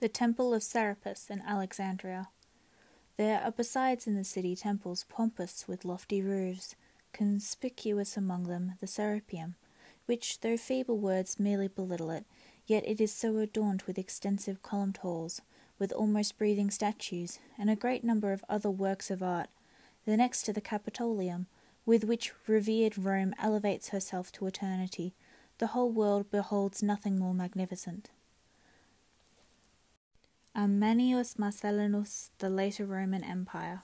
The Temple of Serapis in Alexandria. There are besides in the city temples pompous with lofty roofs, conspicuous among them the Serapeum, which, though feeble words merely belittle it, yet it is so adorned with extensive columned halls, with almost breathing statues, and a great number of other works of art, the next to the Capitolium, with which revered Rome elevates herself to eternity, the whole world beholds nothing more magnificent. Ammianus Marcellinus, the later Roman Empire.